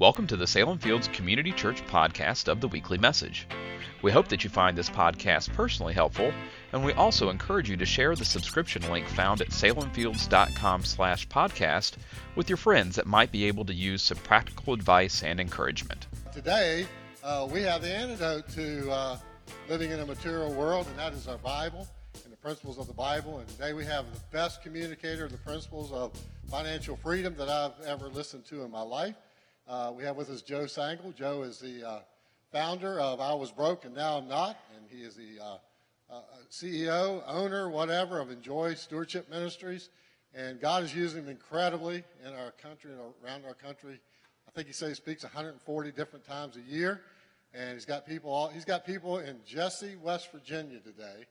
Welcome to the Salem Fields Community Church podcast of the weekly message. We hope that you find this podcast personally helpful, and we also encourage you to share the subscription link found at salemfields.com/podcast with your friends that might be able to use some practical advice and encouragement. Today, uh, we have the antidote to uh, living in a material world, and that is our Bible and the principles of the Bible. And today we have the best communicator of the principles of financial freedom that I've ever listened to in my life. Uh, we have with us Joe Sangl. Joe is the uh, founder of I Was Broke and Now I'm Not, and he is the uh, uh CEO, owner, whatever, of INJOY Stewardship Ministries. And God is using him incredibly in our country and around our country. I think he says he speaks 140 different times a year, and he's got people. All, he's got people in Jesse, West Virginia today,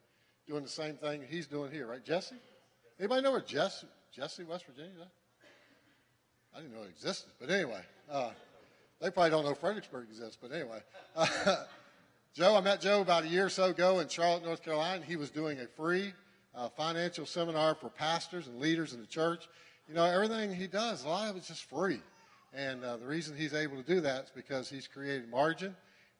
doing the same thing he's doing here, right, Jesse? Anybody know where Jesse, Jesse, West Virginia is? I didn't know it existed, but anyway. Uh, they probably don't know Fredericksburg exists, but anyway. Uh, Joe, I met Joe about a year or so ago in Charlotte, North Carolina. He was doing a free uh, financial seminar for pastors and leaders in the church. You know, everything he does, a lot of it's just free. And uh, the reason he's able to do that is because he's created margin,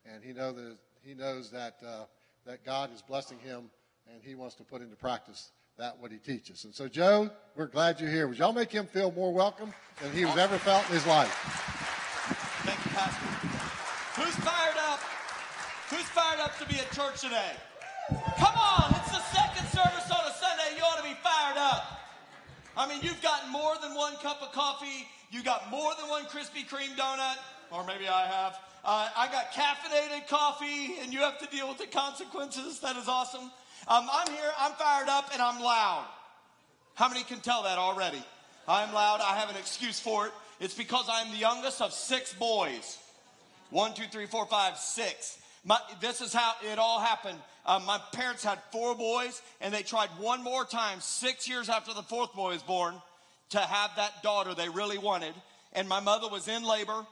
and he, know that, he knows that, uh, that God is blessing him, and he wants to put into practice that what he teaches. And so, Joe, we're glad you're here. Would y'all make him feel more welcome than he's ever felt in his life? Thank you, Pastor. Who's fired up? Who's fired up to be at church today? Come on, it's the second service on a Sunday. You ought to be fired up. I mean, you've gotten more than one cup of coffee. You got more than one Krispy Kreme donut, or maybe I have. Uh, I got caffeinated coffee, and you have to deal with the consequences. That is awesome. Um, I'm here, I'm fired up, and I'm loud. How many can tell that already? I'm loud. I have an excuse for it. It's because I'm the youngest of six boys. One, two, three, four, five, six. My, this is how it all happened. Um, my parents had four boys, and they tried one more time, six years after the fourth boy was born, to have that daughter they really wanted. And my mother was in labor.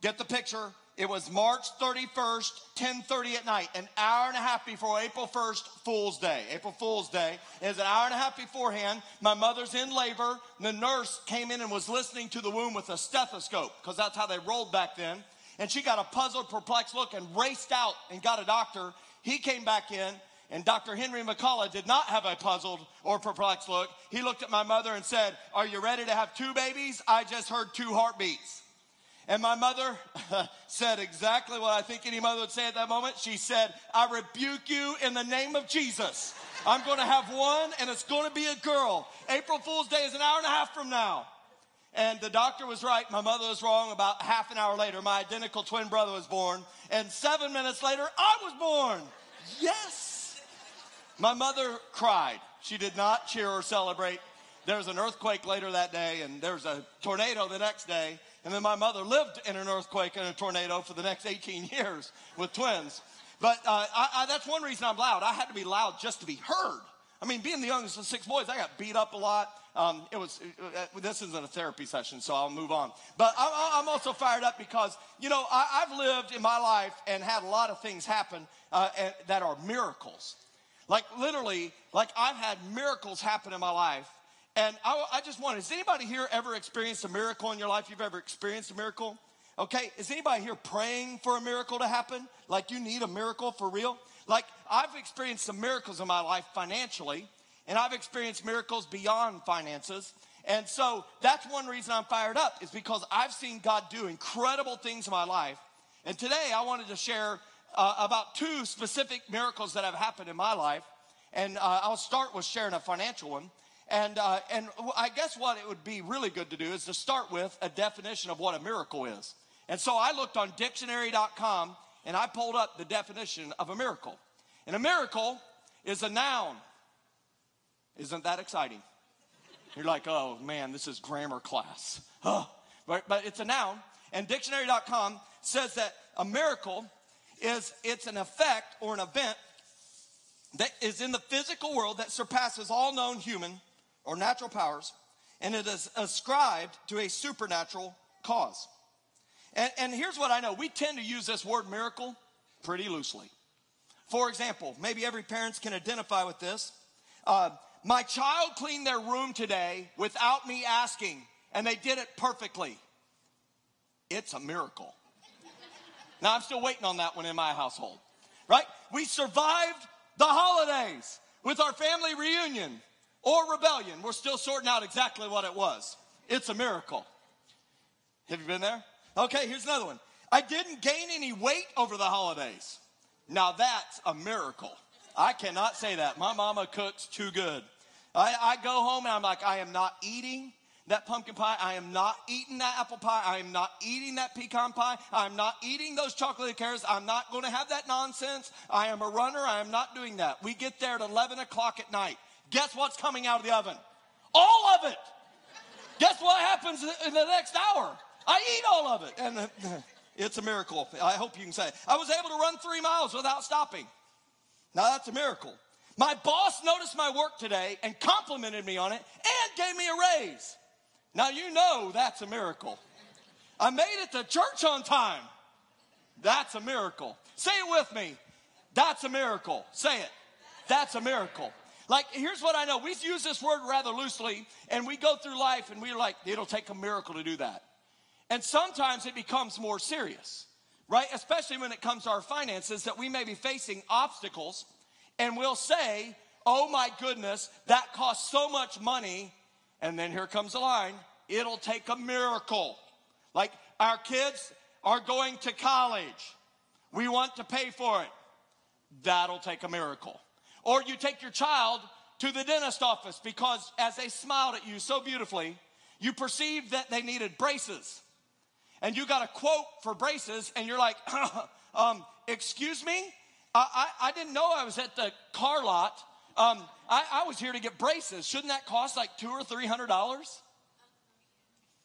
Get the picture. It was March 31st, 10:30 at night, an hour and a half before April 1st, Fool's Day. April Fool's Day is an hour and a half beforehand. My mother's in labor. The nurse came in and was listening to the womb with a stethoscope because that's how they rolled back then. And she got a puzzled, perplexed look and raced out and got a doctor. He came back in, and Dr. Henry McCullough did not have a puzzled or perplexed look. He looked at my mother and said, Are you ready to have two babies? I just heard two heartbeats. And my mother said exactly what I think any mother would say at that moment. She said, I rebuke you in the name of Jesus. I'm going to have one, and it's going to be a girl. April Fool's Day is an hour and a half from now. And the doctor was right. My mother was wrong. About half an hour later, my identical twin brother was born. And seven minutes later, I was born. Yes. My mother cried. She did not cheer or celebrate. There was an earthquake later that day, and there was a tornado the next day. And then my mother lived in an earthquake and a tornado for the next 18 years with twins. But uh, I, I, that's one reason I'm loud. I had to be loud just to be heard. I mean, being the youngest of six boys, I got beat up a lot. Um, it was. Uh, this isn't a therapy session, so I'll move on. But I, am also fired up because you know I, have lived in my life and had a lot of things happen uh, that are miracles. Like literally, like I've had miracles happen in my life and I, I just wonder, has anybody here ever experienced a miracle in your life? You've ever experienced a miracle? Okay, is anybody here praying for a miracle to happen? Like you need a miracle for real? Like I've experienced some miracles in my life financially, and I've experienced miracles beyond finances. And so that's one reason I'm fired up, is because I've seen God do incredible things in my life. And today I wanted to share uh, about two specific miracles that have happened in my life. And uh, I'll start with sharing a financial one. And, uh, and I guess what it would be really good to do is to start with a definition of what a miracle is. And so I looked on dictionary.com and I pulled up the definition of a miracle. And a miracle is a noun. Isn't that exciting? You're like, oh man, this is grammar class. But, but it's a noun. And dictionary.com says that a miracle is it's an effect or an event that is in the physical world that surpasses all known human or natural powers, and it is ascribed to a supernatural cause. And, and here's what I know we tend to use this word miracle pretty loosely. For example, maybe every parent can identify with this. Uh, my child cleaned their room today without me asking, and they did it perfectly. It's a miracle. Now, I'm still waiting on that one in my household, right? We survived the holidays with our family reunion or rebellion. We're still sorting out exactly what it was. It's a miracle. Have you been there? Okay, here's another one. I didn't gain any weight over the holidays. Now that's a miracle. I cannot say that. My mama cooks too good. I, I go home and I'm like, I am not eating that pumpkin pie. I am not eating that apple pie. I am not eating that pecan pie. I'm not eating those chocolate carrots. I'm not going to have that nonsense. I am a runner. I am not doing that. We get there at 11 o'clock at night. Guess what's coming out of the oven? All of it. Guess what happens in the next hour? I eat all of it. And uh, it's a miracle. I hope you can say. I was able to run three miles without stopping. Now that's a miracle. My boss noticed my work today and complimented me on it and gave me a raise. Now you know that's a miracle. I made it to church on time. That's a miracle. Say it with me. That's a miracle. Say it. That's a miracle. Like, here's what I know. We use this word rather loosely, and we go through life and we're like, it'll take a miracle to do that. And sometimes it becomes more serious, right? Especially when it comes to our finances, that we may be facing obstacles, and we'll say, oh my goodness, that costs so much money. And then here comes the line it'll take a miracle. Like, our kids are going to college, we want to pay for it. That'll take a miracle. Or you take your child to the dentist office because as they smiled at you so beautifully, you perceived that they needed braces. And you got a quote for braces, and you're like, um, excuse me? I, I, I, didn't know I was at the car lot. Um, I, I was here to get braces. Shouldn't that cost like two or three hundred dollars?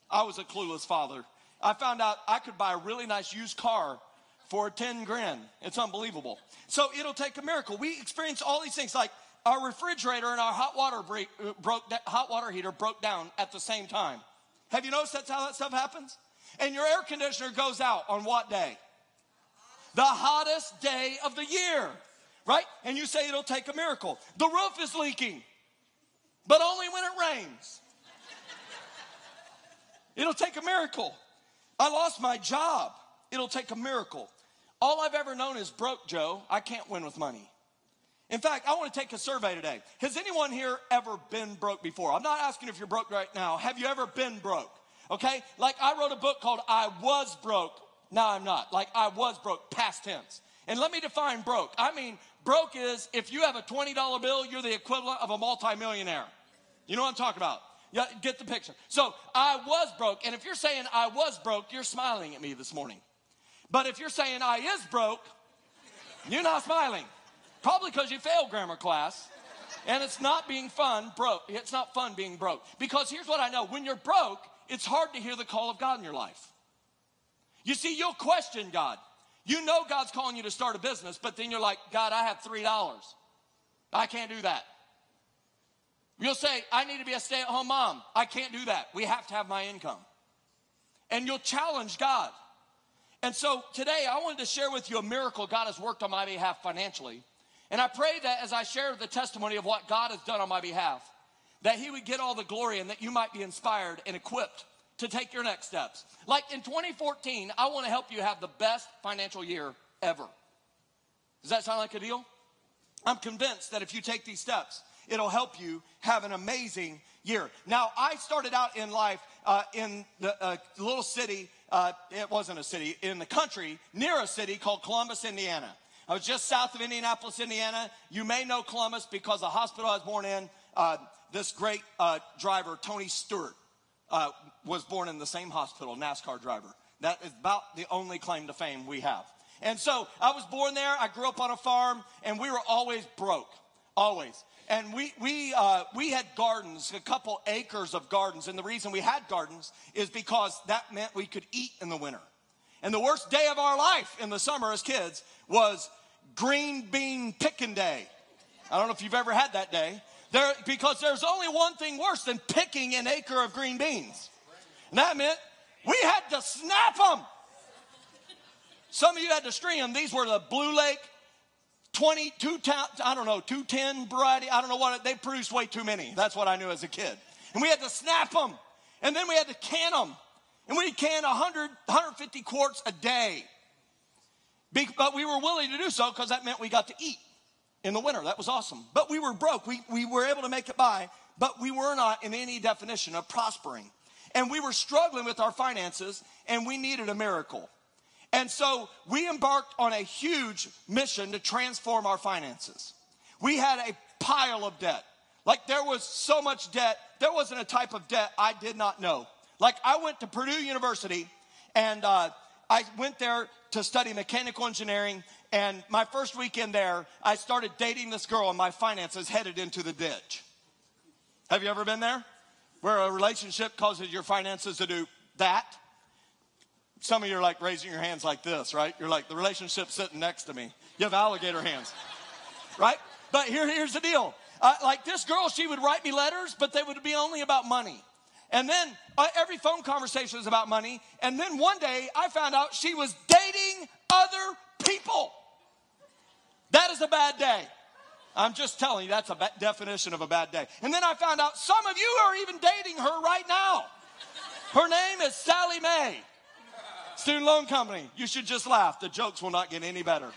I was a clueless father. I found out I could buy a really nice used car for 10 grand. It's unbelievable. So it'll take a miracle. We experience all these things like our refrigerator and our hot water break, uh, broke hot water heater broke down at the same time. Have you noticed that's how that stuff happens? And your air conditioner goes out on what day? The hottest day of the year, right? And you say it'll take a miracle. The roof is leaking, but only when it rains. It'll take a miracle. I lost my job. It'll take a miracle. All I've ever known is broke, Joe. I can't win with money. In fact, I want to take a survey today. Has anyone here ever been broke before? I'm not asking if you're broke right now. Have you ever been broke? Okay? Like I wrote a book called I Was Broke. Now I'm not. Like I was broke, past tense. And let me define broke. I mean, broke is if you have a $20 bill, you're the equivalent of a multimillionaire. You know what I'm talking about? Yeah, get the picture. So I was broke. And if you're saying I was broke, you're smiling at me this morning. But if you're saying I is broke, you're not smiling. Probably because you failed grammar class. And it's not being fun, broke. It's not fun being broke. Because here's what I know when you're broke, it's hard to hear the call of God in your life. You see, you'll question God. You know God's calling you to start a business, but then you're like, God, I have $3. I can't do that. You'll say, I need to be a stay at home mom. I can't do that. We have to have my income. And you'll challenge God. And so today I wanted to share with you a miracle God has worked on my behalf financially. And I pray that as I share the testimony of what God has done on my behalf, that He would get all the glory and that you might be inspired and equipped to take your next steps. Like in 2014, I want to help you have the best financial year ever. Does that sound like a deal? I'm convinced that if you take these steps, it'll help you have an amazing year. Now, I started out in life uh, in the uh, little city, uh, it wasn't a city, in the country near a city called Columbus, Indiana. I was just south of Indianapolis, Indiana. You may know Columbus because the hospital I was born in, uh, this great uh, driver, Tony Stewart, uh, was born in the same hospital, NASCAR driver. That is about the only claim to fame we have. And so I was born there. I grew up on a farm, and we were always broke, always. And we we uh, we had gardens, a couple acres of gardens. And the reason we had gardens is because that meant we could eat in the winter. And the worst day of our life in the summer as kids was green bean picking day. I don't know if you've ever had that day. There, because there's only one thing worse than picking an acre of green beans. And that meant we had to snap them. Some of you had to string them. These were the Blue Lake 22, I don't know, 210 variety. I don't know what, they produced way too many. That's what I knew as a kid. And we had to snap them. And then we had to can them. And we can 100, 150 quarts a day. But we were willing to do so because that meant we got to eat in the winter. That was awesome. But we were broke. We, we were able to make it by, but we were not in any definition of prospering. And we were struggling with our finances, and we needed a miracle. And so we embarked on a huge mission to transform our finances. We had a pile of debt. Like there was so much debt, there wasn't a type of debt I did not know. Like I went to Purdue University and uh, I went there to study mechanical engineering. And my first weekend there, I started dating this girl, and my finances headed into the ditch. Have you ever been there? Where a relationship causes your finances to do that? Some of you are like raising your hands like this, right? You're like, the relationship's sitting next to me. You have alligator hands, right? But here, here's the deal. Uh, like this girl, she would write me letters, but they would be only about money. And then uh, every phone conversation was about money. And then one day I found out she was dating other people. That is a bad day. I'm just telling you, that's a ba- definition of a bad day. And then I found out some of you are even dating her right now. Her name is Sallie Mae. Student loan company. You should just laugh. The jokes will not get any better.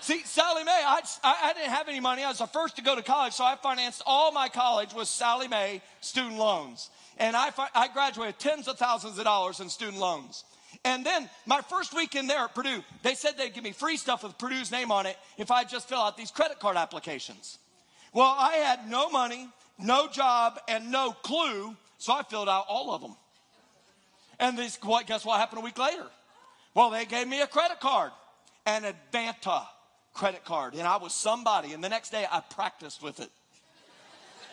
See, Sallie Mae, I, I, I, didn't have any money. I was the first to go to college, so I financed all my college with Sallie Mae student loans. And I, I graduated tens of thousands of dollars in student loans. And then my first weekend there at Purdue, they said they'd give me free stuff with Purdue's name on it if I just fill out these credit card applications. Well, I had no money, no job, and no clue, so I filled out all of them. And what, guess what happened a week later? Well, they gave me a credit card, an Advanta credit card, and I was somebody. And the next day, I practiced with it.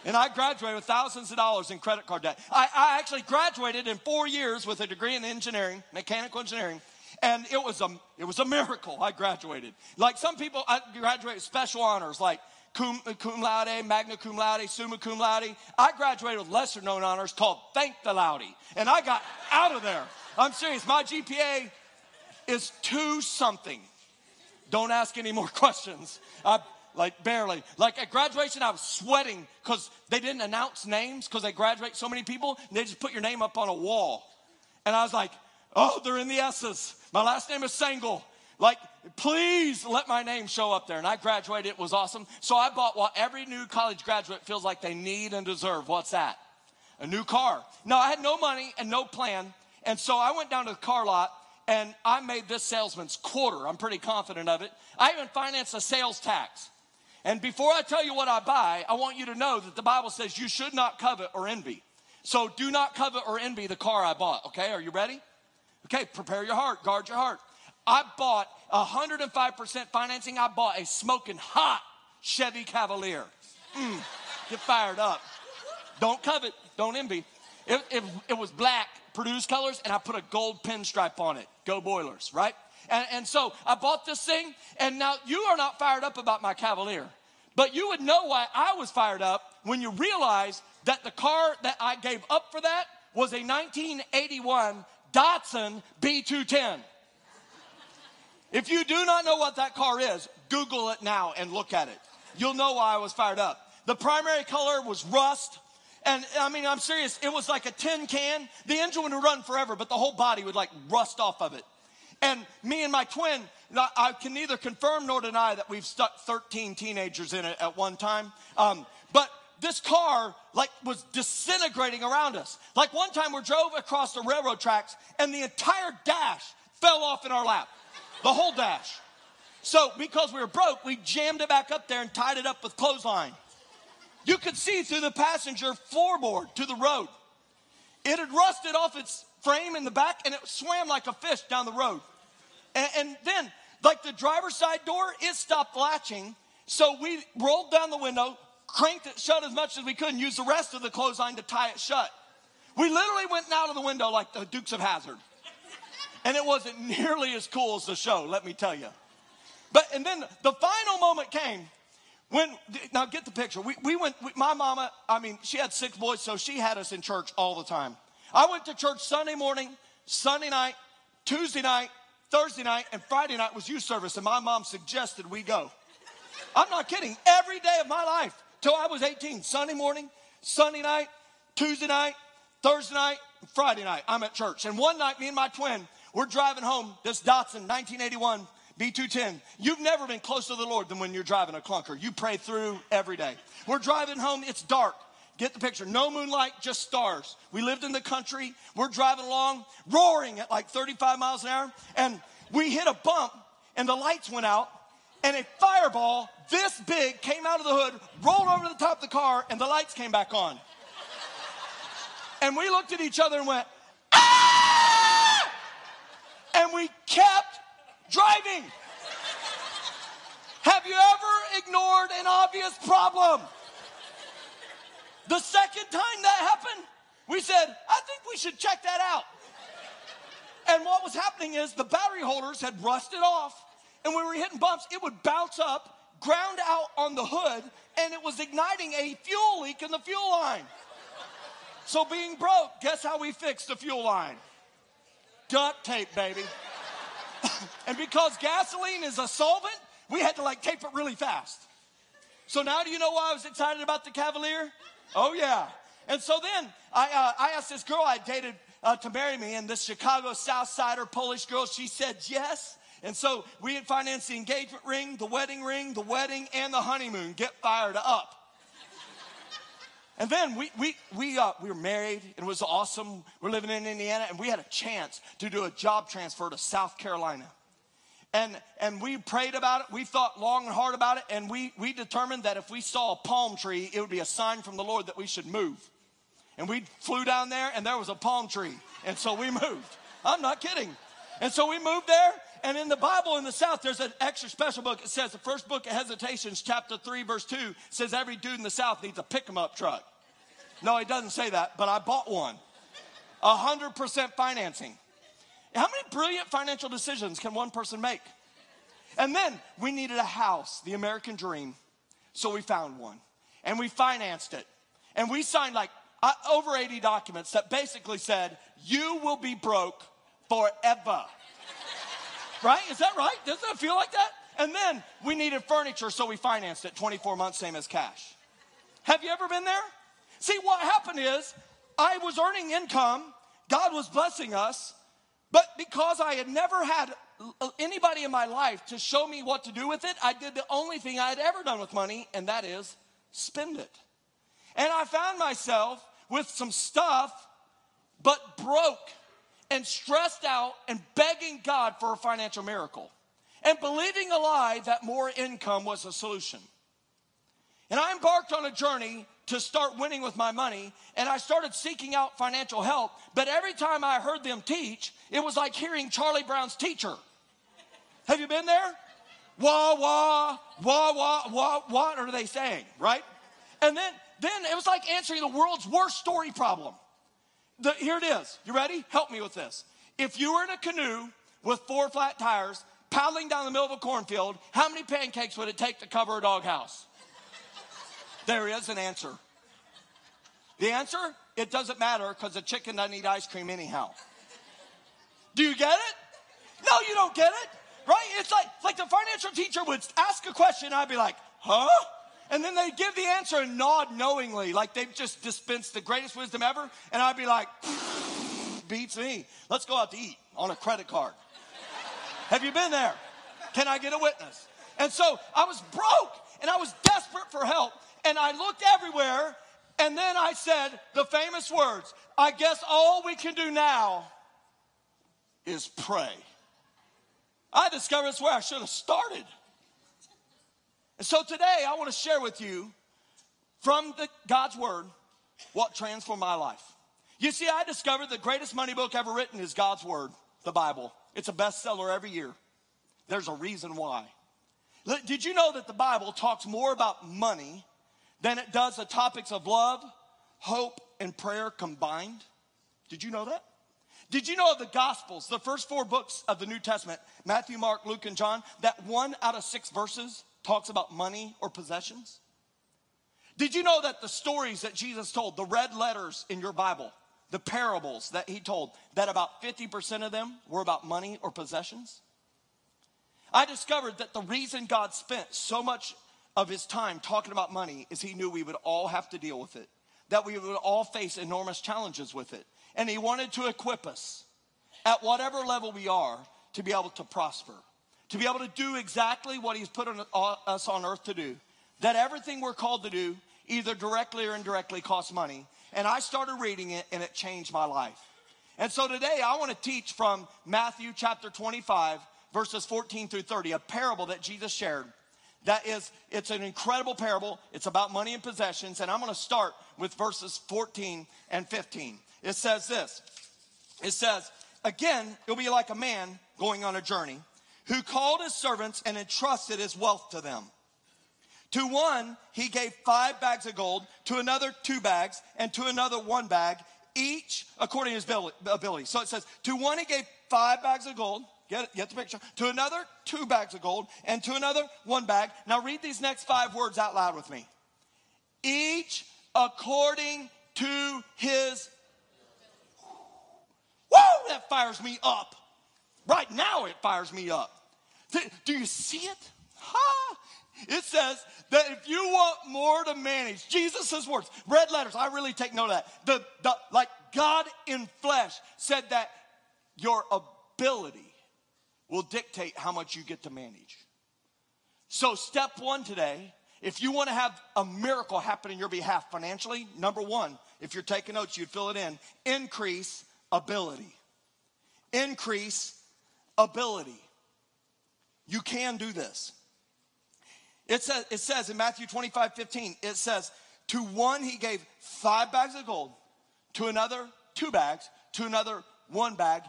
And I graduated with thousands of dollars in credit card debt. I, I actually graduated in four years with a degree in engineering, mechanical engineering, and it was a it was a miracle. I graduated. Like some people, I graduated special honors, like cum, cum laude, magna cum laude, summa cum laude. I graduated with lesser known honors called thank the loudy, and I got out of there. I'm serious. My GPA is two something. Don't ask any more questions. I, like barely. Like at graduation, I was sweating because they didn't announce names because they graduate so many people. And they just put your name up on a wall. And I was like, oh, they're in the S's. My last name is Sangl. Like, please let my name show up there. And I graduated. It was awesome. So I bought what every new college graduate feels like they need and deserve. What's that? A new car. Now, I had no money and no plan. And so I went down to the car lot and I made this salesman's quarter. I'm pretty confident of it. I even financed a sales tax. And before I tell you what I buy, I want you to know that the Bible says you should not covet or envy. So do not covet or envy the car I bought. Okay, are you ready? Okay, prepare your heart, guard your heart. I bought 105% financing. I bought a smoking hot Chevy Cavalier. Mm, get fired up. Don't covet, don't envy. It, it, it was black, Purdue's colors, and I put a gold pinstripe on it. Go Boilers, right? And, and so I bought this thing, and now you are not fired up about my Cavalier. But you would know why I was fired up when you realize that the car that I gave up for that was a 1981 Datsun B210. If you do not know what that car is, Google it now and look at it. You'll know why I was fired up. The primary color was rust. And I mean, I'm serious. It was like a tin can. The engine would run forever, but the whole body would like rust off of it. And me and my twin, I can neither confirm nor deny that we've stuck 13 teenagers in it at one time. Um, but this car like was disintegrating around us. Like one time we drove across the railroad tracks and the entire dash fell off in our lap. The whole dash. So because we were broke, we jammed it back up there and tied it up with clothesline. You could see through the passenger floorboard to the road. It had rusted off its frame in the back and it swam like a fish down the road. And, and then, like the driver's side door, it stopped latching. So we rolled down the window, cranked it shut as much as we could, and used the rest of the clothesline to tie it shut. We literally went out of the window like the Dukes of Hazzard. And it wasn't nearly as cool as the show, let me tell you. But, and then the final moment came when, now get the picture. We, we went, we, my mama, I mean, she had six boys, so she had us in church all the time. I went to church Sunday morning, Sunday night, Tuesday night, Thursday night and Friday night was youth service, and my mom suggested we go. I'm not kidding. Every day of my life till I was 18, Sunday morning, Sunday night, Tuesday night, Thursday night, Friday night, I'm at church. And one night, me and my twin, we're driving home this Datsun 1981 B210. You've never been closer to the Lord than when you're driving a clunker. You pray through every day. We're driving home, it's dark. Get the picture. No moonlight, just stars. We lived in the country. We're driving along, roaring at like 35 miles an hour, and we hit a bump, and the lights went out, and a fireball this big came out of the hood, rolled over the top of the car, and the lights came back on. And we looked at each other and went! And we kept driving. Have you ever ignored an obvious problem? The second time that happened, we said, I think we should check that out. And what was happening is the battery holders had rusted off, and when we were hitting bumps, it would bounce up, ground out on the hood, and it was igniting a fuel leak in the fuel line. So, being broke, guess how we fixed the fuel line? Duct tape, baby. and because gasoline is a solvent, we had to like tape it really fast. So now do you know why I was excited about the Cavalier? Oh yeah. And so then I, uh, I asked this girl I dated uh, to marry me, and this Chicago South Sider Polish girl, she said yes. And so we had financed the engagement ring, the wedding ring, the wedding, and the honeymoon. Get fired up. And then we, we, we, uh, we were married, and it was awesome. We're living in Indiana, and we had a chance to do a job transfer to South Carolina. And, and we prayed about it. We thought long and hard about it. And we, we determined that if we saw a palm tree, it would be a sign from the Lord that we should move. And we flew down there, and there was a palm tree. And so we moved. I'm not kidding. And so we moved there. And in the Bible in the South, there's an extra special book. It says the first book of Hesitations, chapter 3, verse 2, says every dude in the South needs a pick 'em up truck. No, it doesn't say that, but I bought one. 100% financing. How many brilliant financial decisions can one person make? And then we needed a house, the American dream. So we found one and we financed it. And we signed like uh, over 80 documents that basically said, You will be broke forever. Right? Is that right? Doesn't it feel like that? And then we needed furniture, so we financed it 24 months, same as cash. Have you ever been there? See, what happened is I was earning income, God was blessing us, but because I had never had uh, anybody in my life to show me what to do with it, I did the only thing I had ever done with money, and that is spend it. And I found myself with some stuff, but broke and stressed out and begging God for a financial miracle and believing a lie that more income was a solution. And I embarked on a journey to start winning with my money and I started seeking out financial help. But every time I heard them teach, it was like hearing Charlie Brown's teacher. Have you been there? Wah, wah, wah, wah, wah, what are they saying, right? And then, then it was like answering the world's worst story problem. The, here it is. You ready? Help me with this. If you were in a canoe with four flat tires, paddling down the middle of a cornfield, how many pancakes would it take to cover a doghouse? There is an answer. The answer? It doesn't matter because the chicken doesn't eat ice cream anyhow. Do you get it? No, you don't get it. Right? It's like like the financial teacher would ask a question, I'd be like, huh? And then they give the answer and nod knowingly, like they've just dispensed the greatest wisdom ever. And I'd be like, beats me. Let's go out to eat on a credit card. Have you been there? Can I get a witness? And so I was broke and I was desperate for help and I looked everywhere, and then I said the famous words I guess all we can do now is pray. I discovered it's where I should have started. And so today I want to share with you from the, God's Word what transformed my life. You see, I discovered the greatest money book ever written is God's Word, the Bible. It's a bestseller every year. There's a reason why. Did you know that the Bible talks more about money than it does the topics of love, hope, and prayer combined. Did you know that? Did you know of the Gospels, the first four books of the New Testament, Matthew, Mark, Luke, and John, that one out of six verses talks about money or possessions? Did you know that the stories that Jesus told, the red letters in your Bible, the parables that he told, that about 50% of them were about money or possessions? I discovered that the reason God spent so much of his time talking about money is he knew we would all have to deal with it, that we would all face enormous challenges with it. and He wanted to equip us at whatever level we are to be able to prosper, to be able to do exactly what He's put on, uh, us on earth to do. That everything we're called to do, either directly or indirectly, costs money. And I started reading it, and it changed my life. And so today I want to teach from Matthew chapter 25, verses 14 through 30, a parable that Jesus shared. That is, it's an incredible parable. It's about money and possessions. And I'm going to start with verses 14 and 15. It says this It says, Again, it'll be like a man going on a journey who called his servants and entrusted his wealth to them. To one, he gave five bags of gold, to another, two bags, and to another, one bag, each according to his ability. So it says, to one, he gave five bags of gold. Get, get the picture. To another, two bags of gold, and to another, one bag. Now read these next five words out loud with me. Each according to his Whoa, that fires me up. Right now, it fires me up. Do you see it? Ha! It says that if you want more to manage, Jesus' words, red letters, I really take note of that. The, the, like God in flesh said that your ability will dictate how much you get to manage. So, step one today, if you want to have a miracle happen in your behalf financially, number one, if you're taking notes, you'd fill it in increase ability. Increase ability. You can do this. It says, it says in Matthew 25, 15, it says, To one he gave five bags of gold, to another two bags, to another one bag,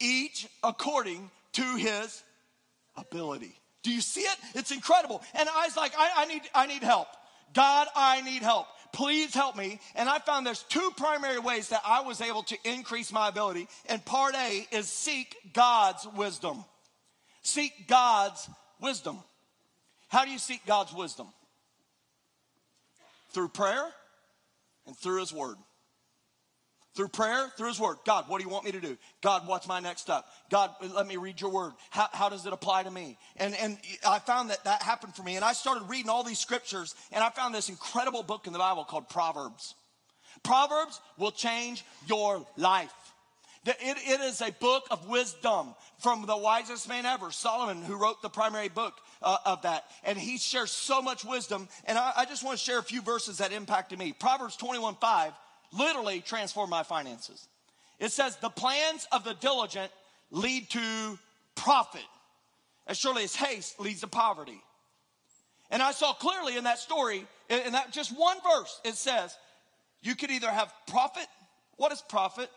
each according to his ability. Do you see it? It's incredible. And I was like, I, I need, I need help. God, I need help please help me. And I found there's two primary ways that I was able to increase my ability. And part A is seek God's wisdom. Seek God's wisdom. How do you seek God's wisdom? Through prayer and through His Word. Through prayer, through His Word. God, what do you want me to do? God, what's my next step? God, let me read your Word. How, how does it apply to me? And, and I found that that happened for me. And I started reading all these scriptures, and I found this incredible book in the Bible called Proverbs. Proverbs will change your life. It, it is a book of wisdom from the wisest man ever, Solomon, who wrote the primary book uh, of that. And he shares so much wisdom. And I, I just want to share a few verses that impacted me. Proverbs 21 5 literally transformed my finances. It says, The plans of the diligent lead to profit, as surely as haste leads to poverty. And I saw clearly in that story, in that just one verse, it says, You could either have profit. What is profit?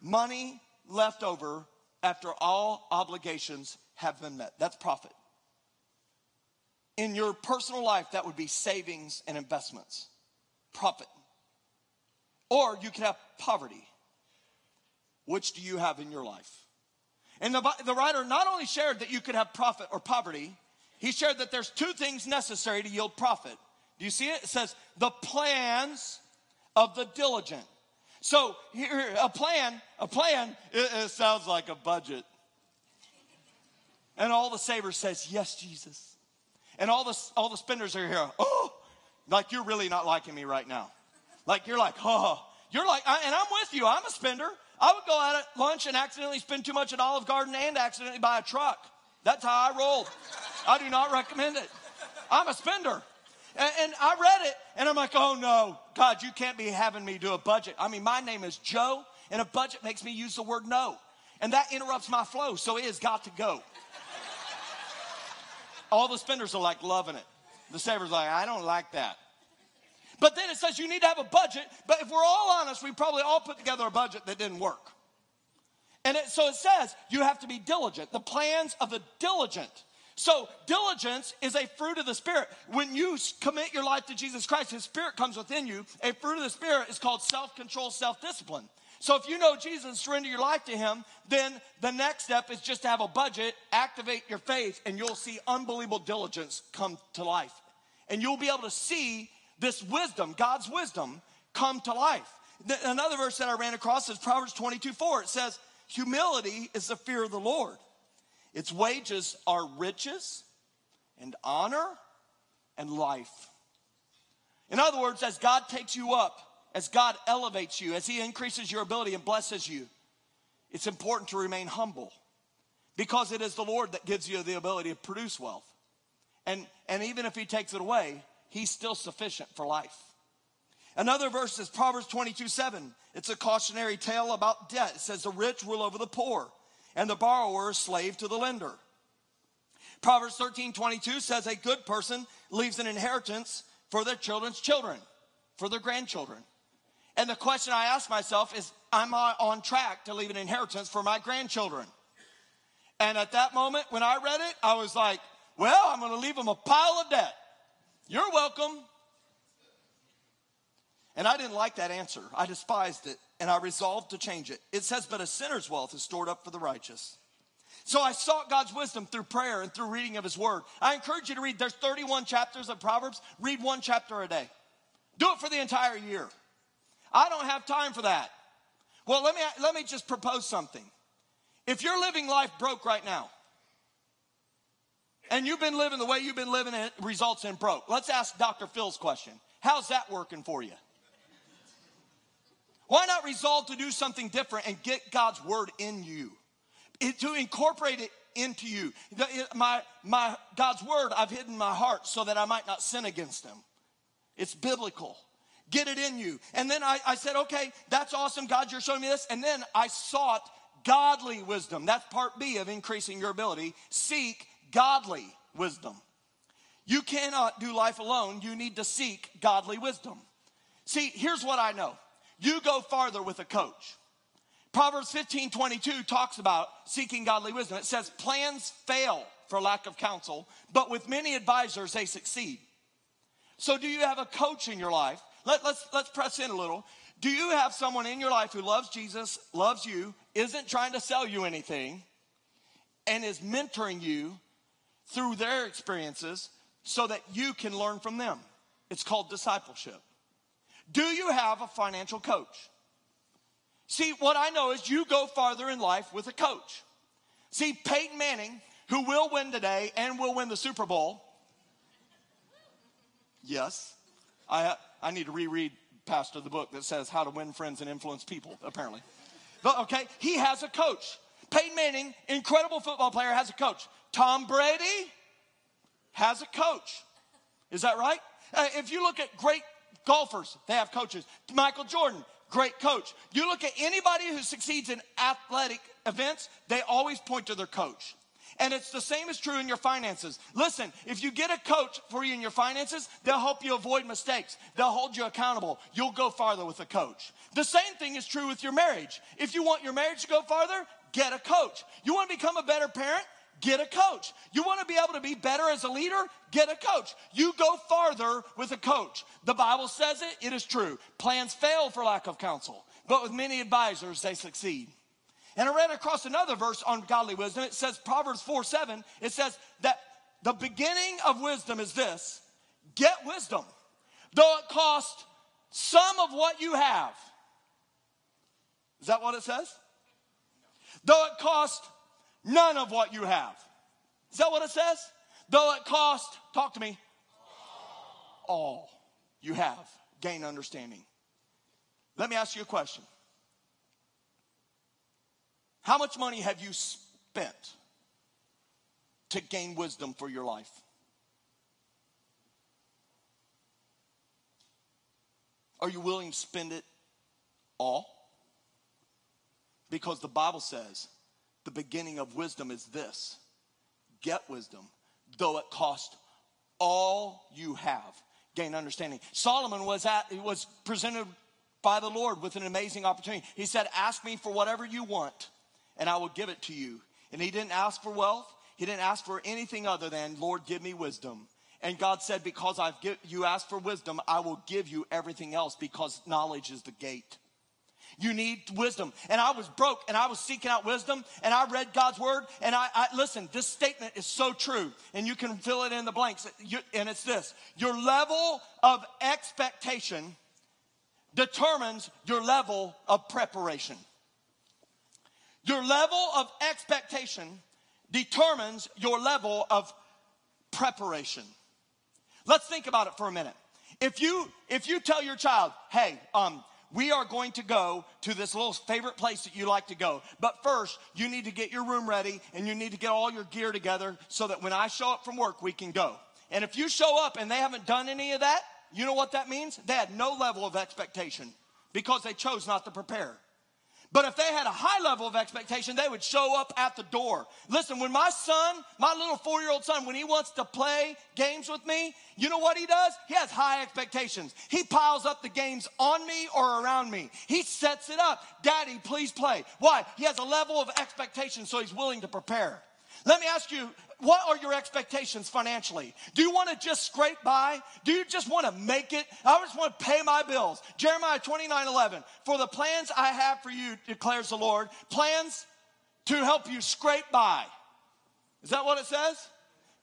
Money left over after all obligations have been met. That's profit. In your personal life, that would be savings and investments. Profit. Or you can have poverty. Which do you have in your life? And the, the writer not only shared that you could have profit or poverty, he shared that there's two things necessary to yield profit. Do you see it? It says, the plans of the diligent. So here, a plan, a plan, it, it sounds like a budget. And all the savers says, yes, Jesus. And all the, all the spenders are here, oh, like you're really not liking me right now. Like you're like, oh, you're like, I, and I'm with you. I'm a spender. I would go out at lunch and accidentally spend too much at Olive Garden and accidentally buy a truck. That's how I roll. I do not recommend it. I'm a spender. And, and, I read it and I'm like, oh no, God, you can't be having me do a budget. I mean, my name is Joe and a budget makes me use the word no. And that interrupts my flow, so it has got to go. All the spenders are like loving it. The savers like, I don't like that. But then it says you need to have a budget. But if we're all honest, we probably all put together a budget that didn't work. And it, so it says you have to be diligent. The plans of the diligent. So diligence is a fruit of the Spirit. When you commit your life to Jesus Christ, His Spirit comes within you. A fruit of the Spirit is called self-control, self-discipline. So if you know Jesus, surrender your life to Him, then the next step is just to have a budget, activate your faith, and you'll see unbelievable diligence come to life. And you'll be able to see this wisdom, God's wisdom, come to life. Another verse that I ran across is Proverbs 22 4. It says, Humility is the fear of the Lord. Its wages are riches and honor and life. In other words, as God takes you up as God elevates you, as He increases your ability and blesses you, it's important to remain humble because it is the Lord that gives you the ability to produce wealth. And, and even if He takes it away, He's still sufficient for life. Another verse is Proverbs 22 7. It's a cautionary tale about debt. It says, The rich rule over the poor, and the borrower is slave to the lender. Proverbs 13 22 says, A good person leaves an inheritance for their children's children, for their grandchildren. And the question I ask myself is, Am I on track to leave an inheritance for my grandchildren? And at that moment, when I read it, I was like, Well, I'm going to leave them a pile of debt. You're welcome. And I didn't like that answer. I despised it, and I resolved to change it. It says, But a sinner's wealth is stored up for the righteous. So I sought God's wisdom through prayer and through reading of His Word. I encourage you to read, there's 31 chapters of Proverbs. Read one chapter a day. Do it for the entire year. I don't have time for that. Well, let me, let me just propose something. If you're living life broke right now, and you've been living the way you've been living, it results in broke. Let's ask Dr. Phil's question. How's that working for you? Why not resolve to do something different and get God's word in you? It, to incorporate it into you. The, it, my, my, God's word I've hidden my heart so that I might not sin against him. It's biblical. Get it in you. And then I, I said, okay, that's awesome. God, you're showing me this. And then I sought godly wisdom. That's part B of increasing your ability. Seek godly wisdom. You cannot do life alone. You need to seek godly wisdom. See, here's what I know you go farther with a coach. Proverbs 15 22 talks about seeking godly wisdom. It says, Plans fail for lack of counsel, but with many advisors, they succeed. So, do you have a coach in your life? Let, let's, let's press in a little. Do you have someone in your life who loves Jesus, loves you, isn't trying to sell you anything, and is mentoring you through their experiences so that you can learn from them? It's called discipleship. Do you have a financial coach? See, what I know is you go farther in life with a coach. See, Peyton Manning, who will win today and will win the Super Bowl. Yes, I, I need to reread Pastor the book that says how to win friends and influence people, apparently. But okay, he has a coach. Peyton Manning, incredible football player, has a coach. Tom Brady has a coach. Is that right? Uh, if you look at great Golfers, they have coaches. Michael Jordan, great coach. You look at anybody who succeeds in athletic events, they always point to their coach. And it's the same is true in your finances. Listen, if you get a coach for you in your finances, they'll help you avoid mistakes. They'll hold you accountable. You'll go farther with a coach. The same thing is true with your marriage. If you want your marriage to go farther, get a coach. You want to become a better parent? Get a coach. You want to be able to be better as a leader? Get a coach. You go farther with a coach. The Bible says it, it is true. Plans fail for lack of counsel, but with many advisors, they succeed. And I ran across another verse on godly wisdom. It says, Proverbs 4 7, it says that the beginning of wisdom is this get wisdom, though it cost some of what you have. Is that what it says? Though it cost none of what you have. Is that what it says? Though it cost, talk to me, all you have, gain understanding. Let me ask you a question. How much money have you spent to gain wisdom for your life? Are you willing to spend it all? Because the Bible says the beginning of wisdom is this get wisdom, though it cost all you have. Gain understanding. Solomon was at was presented by the Lord with an amazing opportunity. He said, Ask me for whatever you want, and I will give it to you. And he didn't ask for wealth, he didn't ask for anything other than, Lord, give me wisdom. And God said, Because I've give, you asked for wisdom, I will give you everything else because knowledge is the gate. You need wisdom. And I was broke and I was seeking out wisdom and I read God's word and I, I listen, this statement is so true and you can fill it in the blanks. You, and it's this your level of expectation determines your level of preparation. Your level of expectation determines your level of preparation. Let's think about it for a minute. If you if you tell your child, hey, um, we are going to go to this little favorite place that you like to go. But first, you need to get your room ready and you need to get all your gear together so that when I show up from work, we can go. And if you show up and they haven't done any of that, you know what that means? They had no level of expectation because they chose not to prepare. But if they had a high level of expectation, they would show up at the door. Listen, when my son, my little four year old son, when he wants to play games with me, you know what he does? He has high expectations. He piles up the games on me or around me. He sets it up. Daddy, please play. Why? He has a level of expectation, so he's willing to prepare. Let me ask you, what are your expectations financially? Do you want to just scrape by? Do you just want to make it? I just want to pay my bills. Jeremiah 29 11. For the plans I have for you, declares the Lord, plans to help you scrape by. Is that what it says?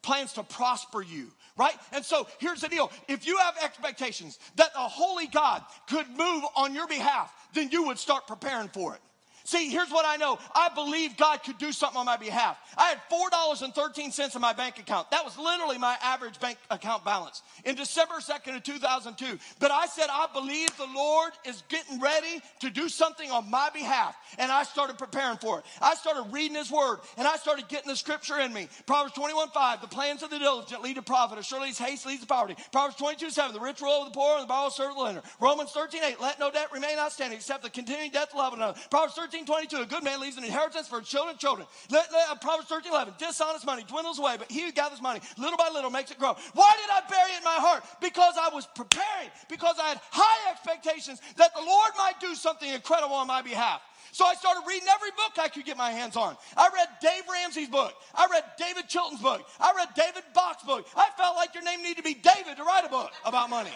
Plans to prosper you, right? And so here's the deal if you have expectations that the Holy God could move on your behalf, then you would start preparing for it. See, here's what I know. I believe God could do something on my behalf. I had $4.13 in my bank account. That was literally my average bank account balance in December 2nd of 2002. But I said, I believe the Lord is getting ready to do something on my behalf. And I started preparing for it. I started reading His Word and I started getting the scripture in me. Proverbs 21 5, the plans of the diligent lead to profit, as surely as haste leads to poverty. Proverbs 22 7, the rich rule over the poor and the borrower serve the lender. Romans 13 8, let no debt remain outstanding except the continuing debt of love another. Proverbs 13 13, 22, a good man leaves an inheritance for children, children. Let, let, uh, Proverbs 13, 11, dishonest money dwindles away, but he who gathers money little by little makes it grow. Why did I bury it in my heart? Because I was preparing, because I had high expectations that the Lord might do something incredible on my behalf. So I started reading every book I could get my hands on. I read Dave Ramsey's book. I read David Chilton's book. I read David Bach's book. I felt like your name needed to be David to write a book about money.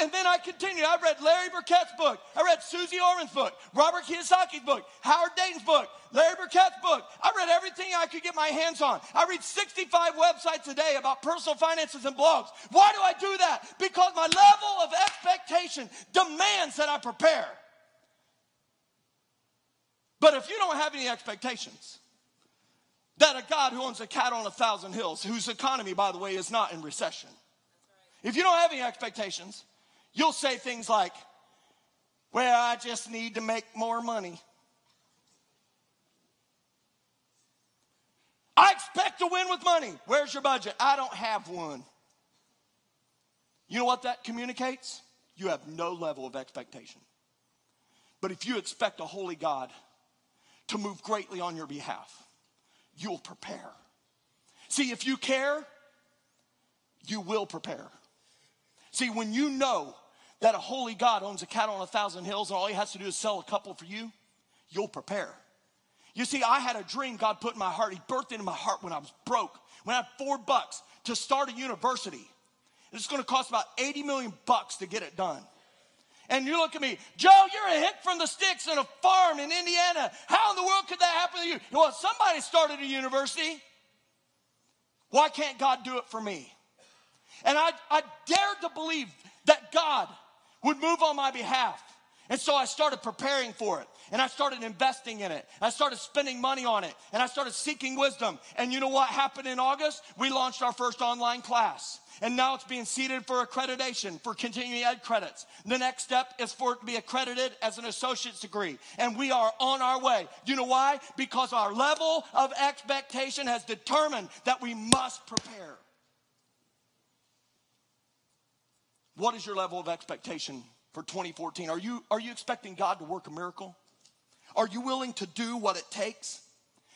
And then I continued. I read Larry Burkett's book. I read Suze Orman's book, Robert Kiyosaki's book, Howard Dayton's book, Larry Burkett's book. I read everything I could get my hands on. I read 65 websites a day about personal finances and blogs. Why do I do that? Because my level of expectation demands that I prepare. But if you don't have any expectations, that a God who owns a cattle on a thousand hills, whose economy, by the way, is not in recession, if you don't have any expectations, you'll say things like, Well, I just need to make more money. I expect to win with money. Where's your budget? I don't have one. You know what that communicates? You have no level of expectation. But if you expect a holy God to move greatly on your behalf, you'll prepare. See, if you care, you will prepare. See, when you know that a holy God owns a cattle on a thousand hills and all he has to do is sell a couple for you, you'll prepare. You see, I had a dream God put in my heart. He birthed into my heart when I was broke, when I had four bucks to start a university. It's going to cost about 80 million bucks to get it done. And you look at me, Joe, you're a hick from the sticks in a farm in Indiana. How in the world could that happen to you? Well, somebody started a university. Why can't God do it for me? And I, I dared to believe that God would move on my behalf. And so I started preparing for it. And I started investing in it. I started spending money on it. And I started seeking wisdom. And you know what happened in August? We launched our first online class. And now it's being seeded for accreditation, for continuing ed credits. The next step is for it to be accredited as an associate's degree. And we are on our way. You know why? Because our level of expectation has determined that we must prepare. What is your level of expectation for 2014? Are you, are you expecting God to work a miracle? Are you willing to do what it takes?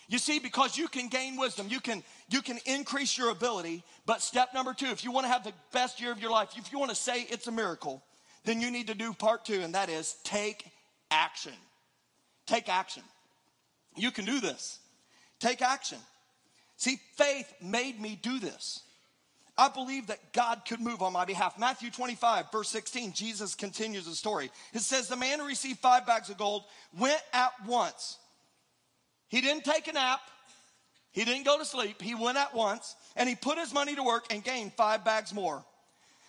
You see, because you can gain wisdom, you can, you can increase your ability. But step number two, if you want to have the best year of your life, if you want to say it's a miracle, then you need to do part two, and that is take action. Take action. You can do this. Take action. See, faith made me do this. I believe that God could move on my behalf. Matthew 25, verse 16, Jesus continues the story. It says, The man who received five bags of gold went at once. He didn't take a nap, he didn't go to sleep. He went at once and he put his money to work and gained five bags more.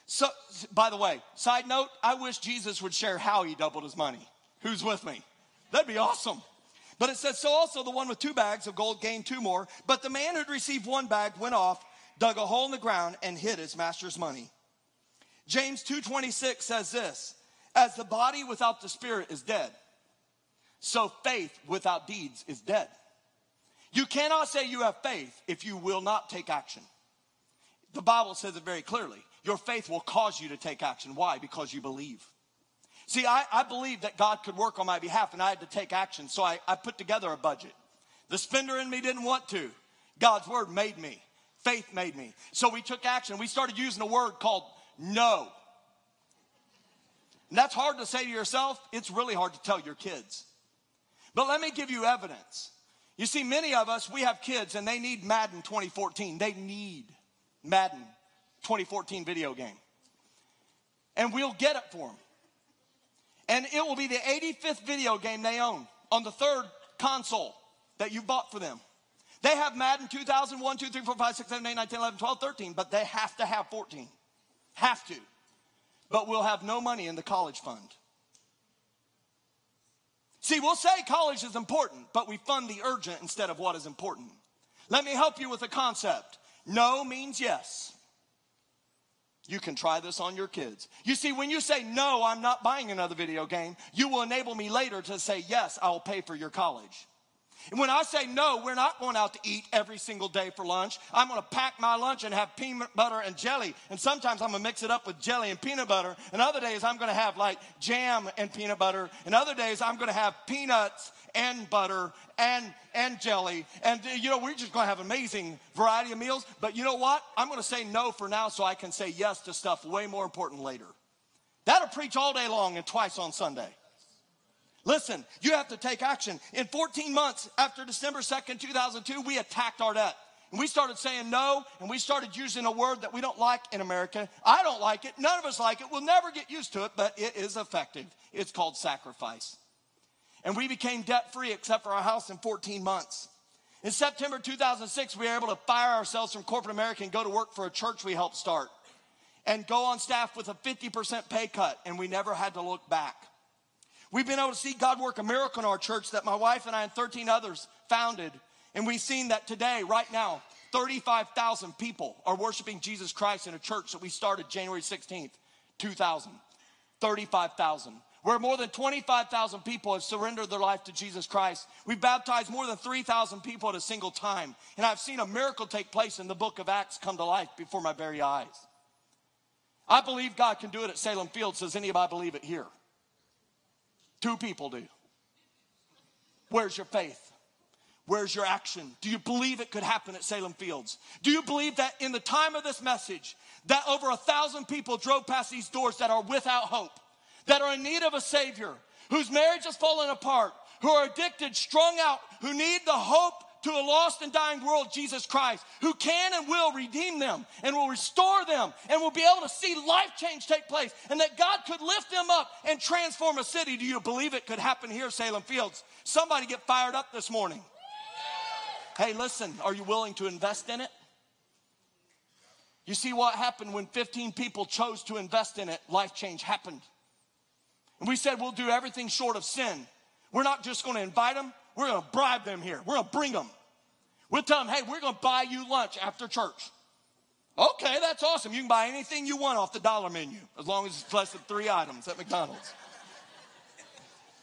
So, by the way, side note, I wish Jesus would share how he doubled his money. Who's with me? That'd be awesome. But it says, So also the one with two bags of gold gained two more. But the man who'd received one bag went off dug a hole in the ground, and hid his master's money. James 2:26 says this, as the body without the spirit is dead, so faith without deeds is dead. You cannot say you have faith if you will not take action. The Bible says it very clearly. Your faith will cause you to take action. Why? Because you believe. See, I, I believed that God could work on my behalf and I had to take action. So I, I put together a budget. The spender in me didn't want to. God's word made me. Faith made me. So we took action. We started using a word called no. And that's hard to say to yourself. It's really hard to tell your kids. But let me give you evidence. You see, many of us, we have kids and they need Madden 2014. They need Madden 2014 video game. And we'll get it for them. And it will be the 85th video game they own on the third console that you bought for them. They have Madden 2001, 2, 3, 4, 5, 6, 7, 8, 9, 10, 11, 12, 13, but they have to have 14. Have to. But we'll have no money in the college fund. See, we'll say college is important, but we fund the urgent instead of what is important. Let me help you with a concept. No means yes. You can try this on your kids. You see, when you say, no, I'm not buying another video game, you will enable me later to say, yes, I'll pay for your college. And when I say no, we're not going out to eat every single day for lunch. I'm going to pack my lunch and have peanut butter and jelly. And sometimes I'm going to mix it up with jelly and peanut butter. And other days I'm going to have like jam and peanut butter. And other days I'm going to have peanuts and butter and and jelly. And you know, we're just going to have amazing variety of meals. But you know what? I'm going to say no for now so I can say yes to stuff way more important later. That'll preach all day long and twice on Sunday. Listen, you have to take action. In 14 months after December 2nd, 2002, we attacked our debt. And we started saying no, and we started using a word that we don't like in America. I don't like it. None of us like it. We'll never get used to it, but it is effective. It's called sacrifice. And we became debt free except for our house in 14 months. In September 2006, we were able to fire ourselves from corporate America and go to work for a church we helped start and go on staff with a 50% pay cut, and we never had to look back. We've been able to see God work a miracle in our church that my wife and I and 13 others founded. And we've seen that today, right now, 35,000 people are worshiping Jesus Christ in a church that we started January 16th, 2000. 35,000. Where more than 25,000 people have surrendered their life to Jesus Christ. We've baptized more than 3,000 people at a single time. And I've seen a miracle take place in the book of Acts come to life before my very eyes. I believe God can do it at Salem Fields. Does anybody believe it here? Two people do. Where's your faith? Where's your action? Do you believe it could happen at Salem Fields? Do you believe that in the time of this message, that over a thousand people drove past these doors that are without hope, that are in need of a Savior, whose marriage has fallen apart, who are addicted, strung out, who need the hope to a lost and dying world, Jesus Christ, who can and will redeem them and will restore them and will be able to see life change take place and that God could lift them up and transform a city. Do you believe it could happen here, Salem Fields? Somebody get fired up this morning. Hey, listen, are you willing to invest in it? You see what happened when 15 people chose to invest in it, life change happened. And we said we'll do everything short of sin. We're not just going to invite them, we're going to bribe them here. We're going to bring them. We'll tell them, hey, we're going to buy you lunch after church. Okay, that's awesome. You can buy anything you want off the dollar menu as long as it's less than three items at McDonald's.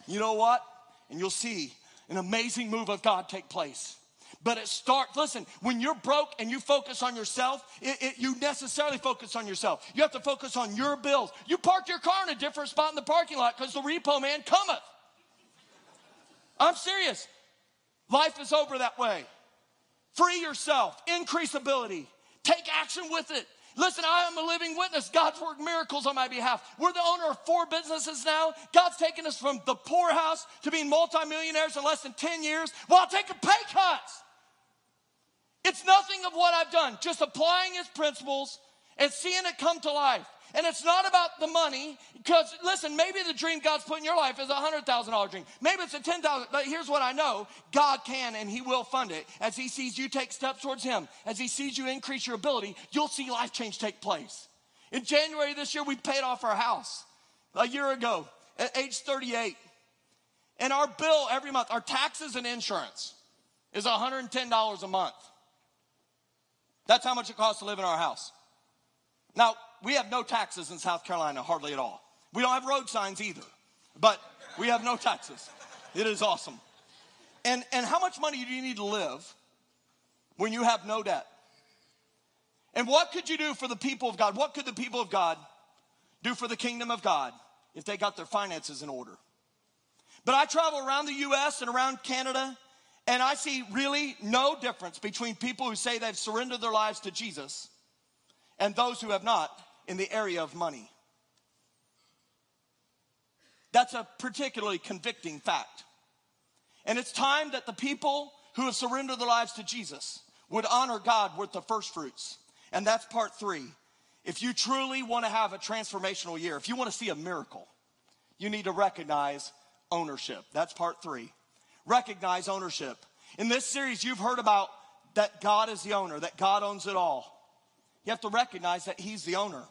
you know what? And you'll see an amazing move of God take place. But it starts, listen, when you're broke and you focus on yourself, it, it, you necessarily focus on yourself. You have to focus on your bills. You park your car in a different spot in the parking lot because the repo man cometh. I'm serious. Life is over that way. Free yourself, increase ability, take action with it. Listen, I am a living witness. God's worked miracles on my behalf. We're the owner of four businesses now. God's taken us from the poorhouse to being multimillionaires in less than 10 years while taking pay cuts. It's nothing of what I've done, just applying his principles and seeing it come to life. And it's not about the money, because listen, maybe the dream God's put in your life is a hundred thousand dollar dream. Maybe it's a ten thousand. But here's what I know: God can and He will fund it as He sees you take steps towards Him, as He sees you increase your ability. You'll see life change take place. In January this year, we paid off our house a year ago at age 38, and our bill every month, our taxes and insurance, is $110 a month. That's how much it costs to live in our house. Now, we have no taxes in South Carolina, hardly at all. We don't have road signs either, but we have no taxes. It is awesome. And, and how much money do you need to live when you have no debt? And what could you do for the people of God? What could the people of God do for the kingdom of God if they got their finances in order? But I travel around the US and around Canada, and I see really no difference between people who say they've surrendered their lives to Jesus and those who have not in the area of money. That's a particularly convicting fact. And it's time that the people who have surrendered their lives to Jesus would honor God with the first fruits. And that's part three. If you truly want to have a transformational year, if you want to see a miracle, you need to recognize ownership. That's part three. Recognize ownership. In this series, you've heard about that God is the owner, that God owns it all. You have to recognize that He's the owner.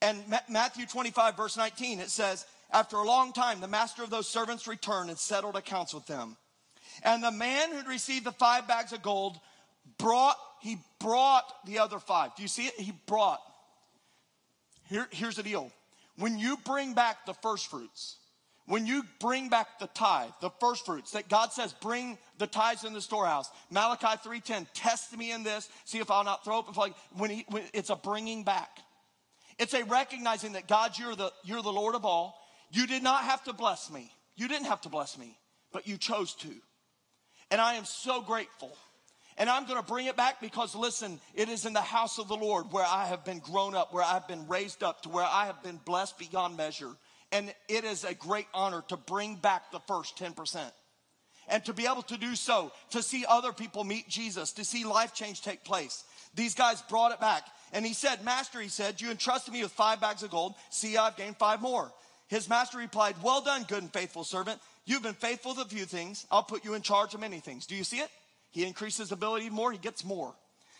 And Matthew 25, verse 19, it says, After a long time, the master of those servants returned and settled accounts with them. And the man who'd received the five bags of gold brought, he brought the other five. Do you see it? He brought. Here, here's the deal. When you bring back the first fruits, when you bring back the tithe, the first fruits that God says, bring the tithes in the storehouse. Malachi 3:10, test me in this, see if I'll not throw up. When, he, when it's a bringing back. It's a recognizing that God, you're the, you're the Lord of all. You did not have to bless me. You didn't have to bless me, but you chose to. And I am so grateful. And I'm going to bring it back because, listen, it is in the house of the Lord where I have been grown up, where I've been raised up, to where I have been blessed beyond measure. And it is a great honor to bring back the first 10%. And to be able to do so, to see other people meet Jesus, to see life change take place. These guys brought it back. And he said, Master, he said, you entrusted me with five bags of gold. See, I've gained five more. His master replied, Well done, good and faithful servant. You've been faithful with a few things. I'll put you in charge of many things. Do you see it? He increases ability more, he gets more.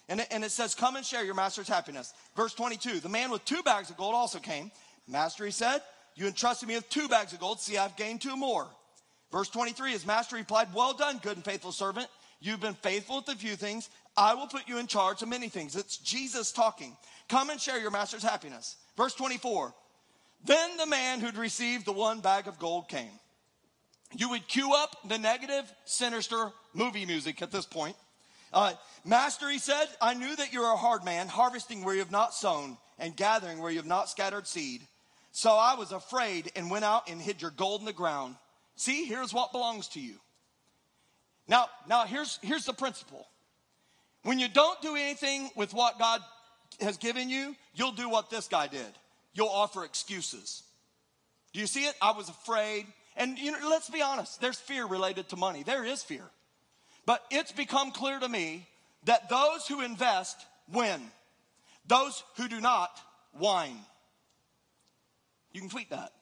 And it, and it says, Come and share your master's happiness. Verse 22 The man with two bags of gold also came. Master, he said, You entrusted me with two bags of gold. See, I've gained two more. Verse 23 His master replied, Well done, good and faithful servant. You've been faithful with a few things. I will put you in charge of many things. It's Jesus talking. Come and share your master's happiness. Verse 24 Then the man who'd received the one bag of gold came. You would cue up the negative, sinister movie music at this point. Uh, Master, he said, I knew that you're a hard man, harvesting where you have not sown and gathering where you have not scattered seed. So I was afraid and went out and hid your gold in the ground. See, here's what belongs to you. Now, now here's, here's the principle. When you don't do anything with what God has given you, you'll do what this guy did. You'll offer excuses. Do you see it? I was afraid. And you know, let's be honest, there's fear related to money. There is fear. But it's become clear to me that those who invest win. Those who do not whine. You can tweet that.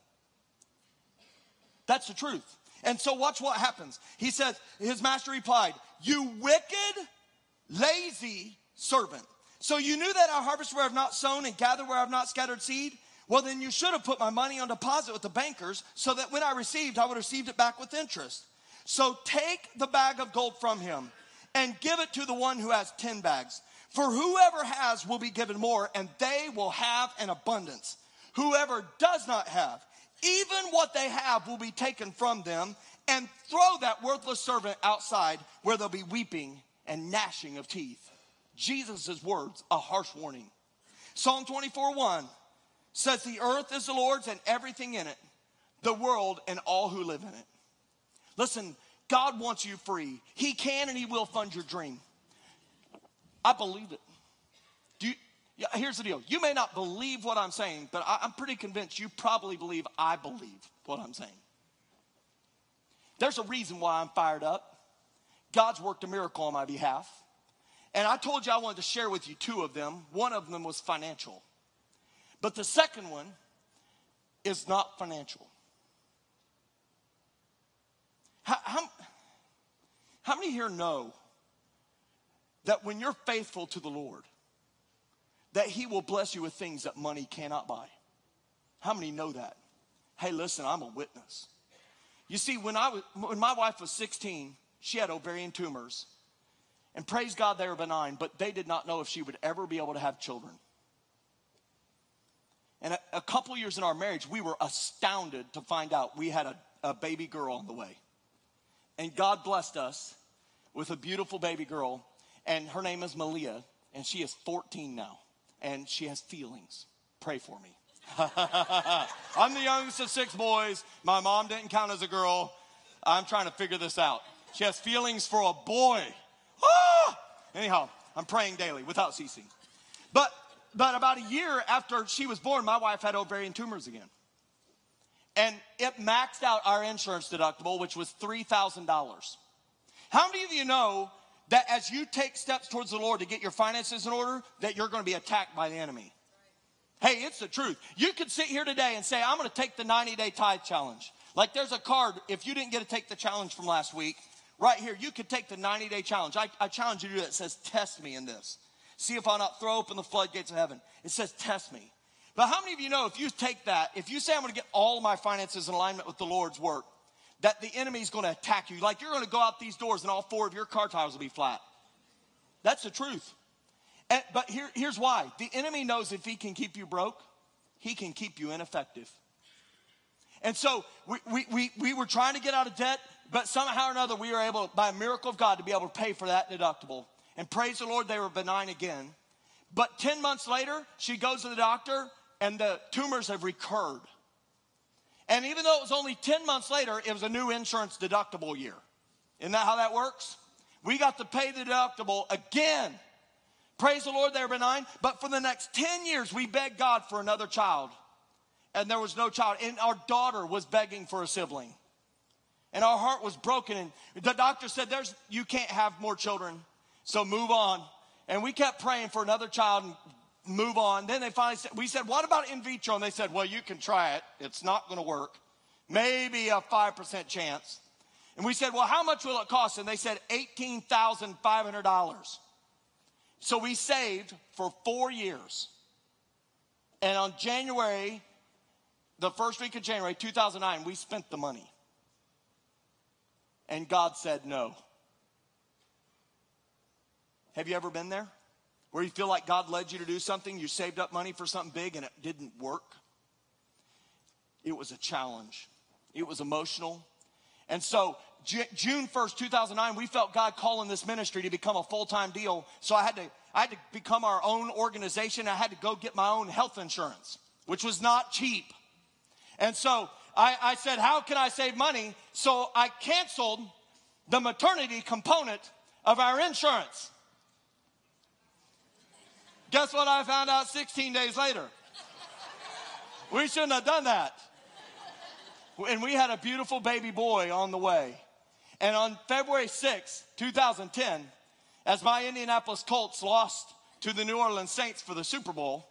That's the truth. And so watch what happens. He says, his master replied, You wicked, lazy servant. So you knew that I harvest where I've not sown and gather where I've not scattered seed? Well, then you should have put my money on deposit with the bankers so that when I received, I would have received it back with interest. So take the bag of gold from him and give it to the one who has 10 bags. For whoever has will be given more, and they will have an abundance. Whoever does not have, even what they have will be taken from them, and throw that worthless servant outside where there'll be weeping and gnashing of teeth. Jesus' words, a harsh warning. Psalm 24 1 says, The earth is the Lord's and everything in it, the world and all who live in it. Listen, God wants you free. He can and He will fund your dream. I believe it. Do you, yeah, here's the deal. You may not believe what I'm saying, but I, I'm pretty convinced you probably believe I believe what I'm saying. There's a reason why I'm fired up. God's worked a miracle on my behalf. And I told you I wanted to share with you two of them. One of them was financial. But the second one is not financial. How, how, how many here know that when you're faithful to the Lord, that He will bless you with things that money cannot buy? How many know that? Hey, listen, I'm a witness. You see, when, I was, when my wife was 16, she had ovarian tumors. And praise God, they were benign, but they did not know if she would ever be able to have children. And a, a couple years in our marriage, we were astounded to find out we had a, a baby girl on the way. And God blessed us with a beautiful baby girl, and her name is Malia, and she is 14 now, and she has feelings. Pray for me. I'm the youngest of six boys. My mom didn't count as a girl. I'm trying to figure this out. She has feelings for a boy. Ah! Anyhow, I'm praying daily without ceasing. But but about a year after she was born, my wife had ovarian tumors again. And it maxed out our insurance deductible, which was $3,000. How many of you know that as you take steps towards the Lord to get your finances in order, that you're going to be attacked by the enemy? Hey, it's the truth. You could sit here today and say, I'm going to take the 90 day tithe challenge. Like there's a card, if you didn't get to take the challenge from last week, right here, you could take the 90 day challenge. I, I challenge you to do that. It says, test me in this. See if I'll not throw open the floodgates of heaven. It says, test me. But how many of you know if you take that, if you say, I'm going to get all my finances in alignment with the Lord's work, that the enemy's going to attack you? Like you're going to go out these doors and all four of your car tires will be flat. That's the truth. And, but here, here's why the enemy knows if he can keep you broke, he can keep you ineffective. And so we, we, we, we were trying to get out of debt, but somehow or another we were able, by a miracle of God, to be able to pay for that deductible. And praise the Lord, they were benign again. But 10 months later, she goes to the doctor and the tumors have recurred. And even though it was only 10 months later, it was a new insurance deductible year. Isn't that how that works? We got to pay the deductible again. Praise the Lord, they were benign. But for the next 10 years, we begged God for another child. And there was no child. And our daughter was begging for a sibling. And our heart was broken. And the doctor said, There's you can't have more children. So move on. And we kept praying for another child and move on. Then they finally said, we said, what about in vitro? And they said, well, you can try it. It's not going to work. Maybe a 5% chance. And we said, well, how much will it cost? And they said $18,500. So we saved for four years. And on January, the first week of January 2009, we spent the money. And God said no. Have you ever been there? Where you feel like God led you to do something, you saved up money for something big and it didn't work? It was a challenge. It was emotional. And so, J- June 1st, 2009, we felt God calling this ministry to become a full time deal. So, I had, to, I had to become our own organization. I had to go get my own health insurance, which was not cheap. And so, I, I said, How can I save money? So, I canceled the maternity component of our insurance. Guess what I found out 16 days later? We shouldn't have done that. And we had a beautiful baby boy on the way. And on February 6, 2010, as my Indianapolis Colts lost to the New Orleans Saints for the Super Bowl,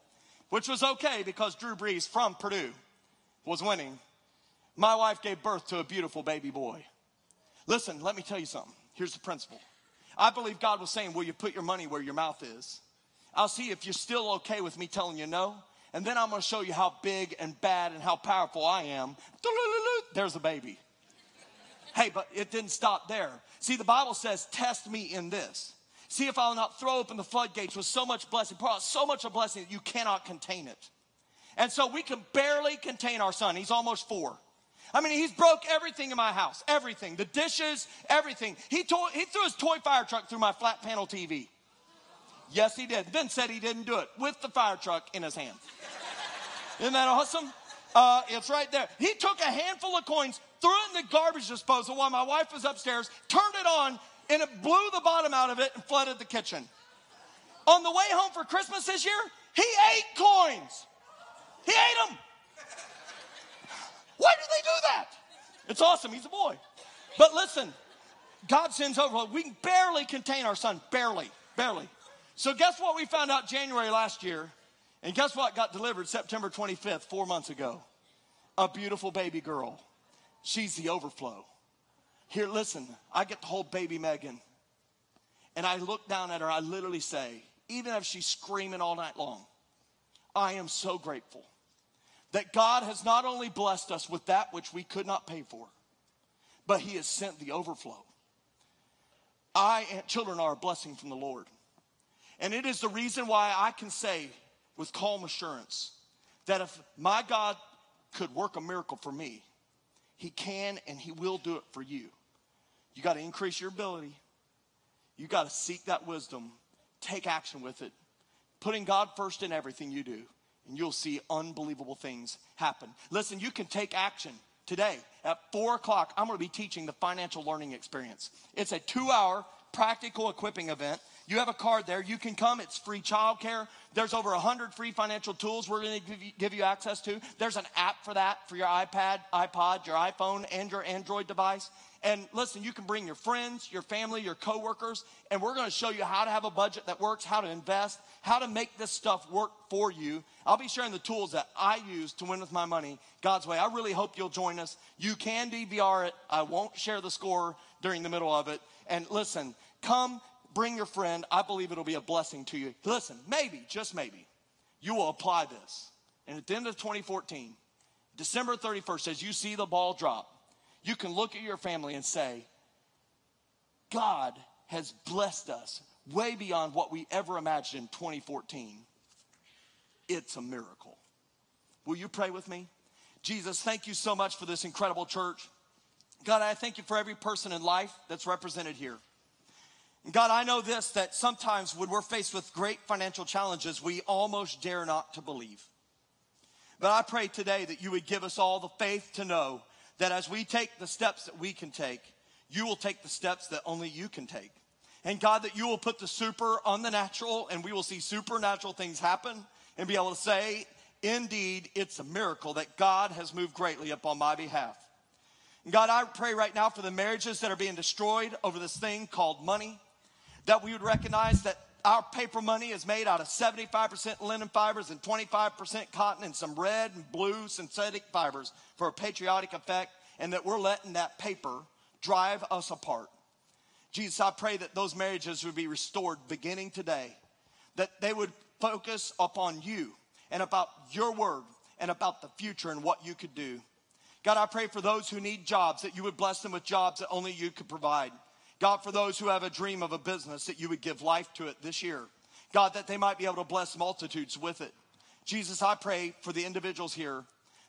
which was okay because Drew Brees from Purdue was winning, my wife gave birth to a beautiful baby boy. Listen, let me tell you something. Here's the principle. I believe God was saying, Will you put your money where your mouth is? I'll see if you're still okay with me telling you no. And then I'm to show you how big and bad and how powerful I am. There's a baby. Hey, but it didn't stop there. See, the Bible says, Test me in this. See if I'll not throw open the floodgates with so much blessing, pour out so much a blessing that you cannot contain it. And so we can barely contain our son. He's almost four. I mean, he's broke everything in my house, everything, the dishes, everything. He, to- he threw his toy fire truck through my flat panel TV. Yes, he did. Then said he didn't do it with the fire truck in his hand. Isn't that awesome? Uh, it's right there. He took a handful of coins, threw it in the garbage disposal while my wife was upstairs, turned it on, and it blew the bottom out of it and flooded the kitchen. On the way home for Christmas this year, he ate coins. He ate them. Why do they do that? It's awesome. He's a boy. But listen, God sends over. We can barely contain our son. Barely. Barely. So, guess what we found out January last year? And guess what got delivered September 25th, four months ago? A beautiful baby girl. She's the overflow. Here, listen, I get to hold baby Megan. And I look down at her, I literally say, even if she's screaming all night long, I am so grateful that God has not only blessed us with that which we could not pay for, but He has sent the overflow. I and children are a blessing from the Lord. And it is the reason why I can say with calm assurance that if my God could work a miracle for me, he can and he will do it for you. You got to increase your ability. You got to seek that wisdom, take action with it, putting God first in everything you do, and you'll see unbelievable things happen. Listen, you can take action today at four o'clock. I'm going to be teaching the financial learning experience. It's a two hour practical equipping event. You have a card there. You can come. It's free childcare. There's over 100 free financial tools we're going to give you, give you, access to. There's an app for that for your iPad, iPod, your iPhone, and your Android device. And listen, you can bring your friends, your family, your coworkers, and we're going to show you how to have a budget that works, how to invest, how to make this stuff work for you. I'll be sharing the tools that I use to win with my money God's way. I really hope you'll join us. You can DVR it. I won't share the score during the middle of it. And listen, come bring your friend. I believe it'll be a blessing to you. Listen, maybe, just maybe, you will apply this. And at the end of 2014, December 31st, as you see the ball drop, you can look at your family and say, God has blessed us way beyond what we ever imagined in 2014. It's a miracle. Will you pray with me? Jesus, thank you so much for this incredible church. God, I thank you for every person in life that's represented here. And God, I know this that sometimes when we're faced with great financial challenges, we almost dare not to believe. But I pray today that you would give us all the faith to know that as we take the steps that we can take, you will take the steps that only you can take. And God, that you will put the super on the natural and we will see supernatural things happen and be able to say, indeed, it's a miracle that God has moved greatly upon my behalf. And God, I pray right now for the marriages that are being destroyed over this thing called money, that we would recognize that our paper money is made out of 75% linen fibers and 25% cotton and some red and blue synthetic fibers for a patriotic effect, and that we're letting that paper drive us apart. Jesus, I pray that those marriages would be restored beginning today, that they would focus upon you and about your word and about the future and what you could do. God, I pray for those who need jobs that you would bless them with jobs that only you could provide. God, for those who have a dream of a business, that you would give life to it this year. God, that they might be able to bless multitudes with it. Jesus, I pray for the individuals here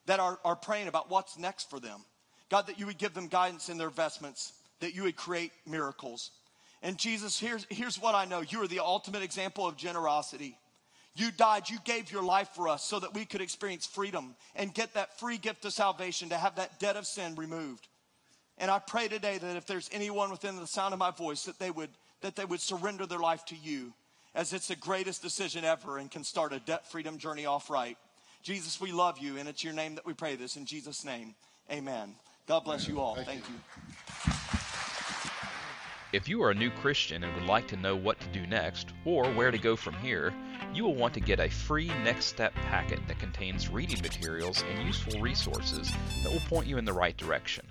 that are, are praying about what's next for them. God, that you would give them guidance in their investments, that you would create miracles. And Jesus, here's, here's what I know you are the ultimate example of generosity. You died, you gave your life for us so that we could experience freedom and get that free gift of salvation to have that debt of sin removed. And I pray today that if there's anyone within the sound of my voice that they would that they would surrender their life to you as it's the greatest decision ever and can start a debt freedom journey off right. Jesus, we love you and it's your name that we pray this in Jesus name. Amen. God bless you all. Thank, Thank you. you. If you are a new Christian and would like to know what to do next or where to go from here, you will want to get a free Next Step packet that contains reading materials and useful resources that will point you in the right direction.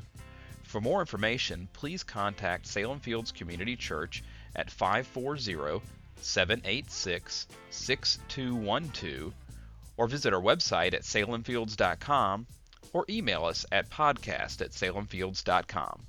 For more information, please contact Salem Fields Community Church at 540 786 6212 or visit our website at salemfields.com or email us at podcast at salemfields.com.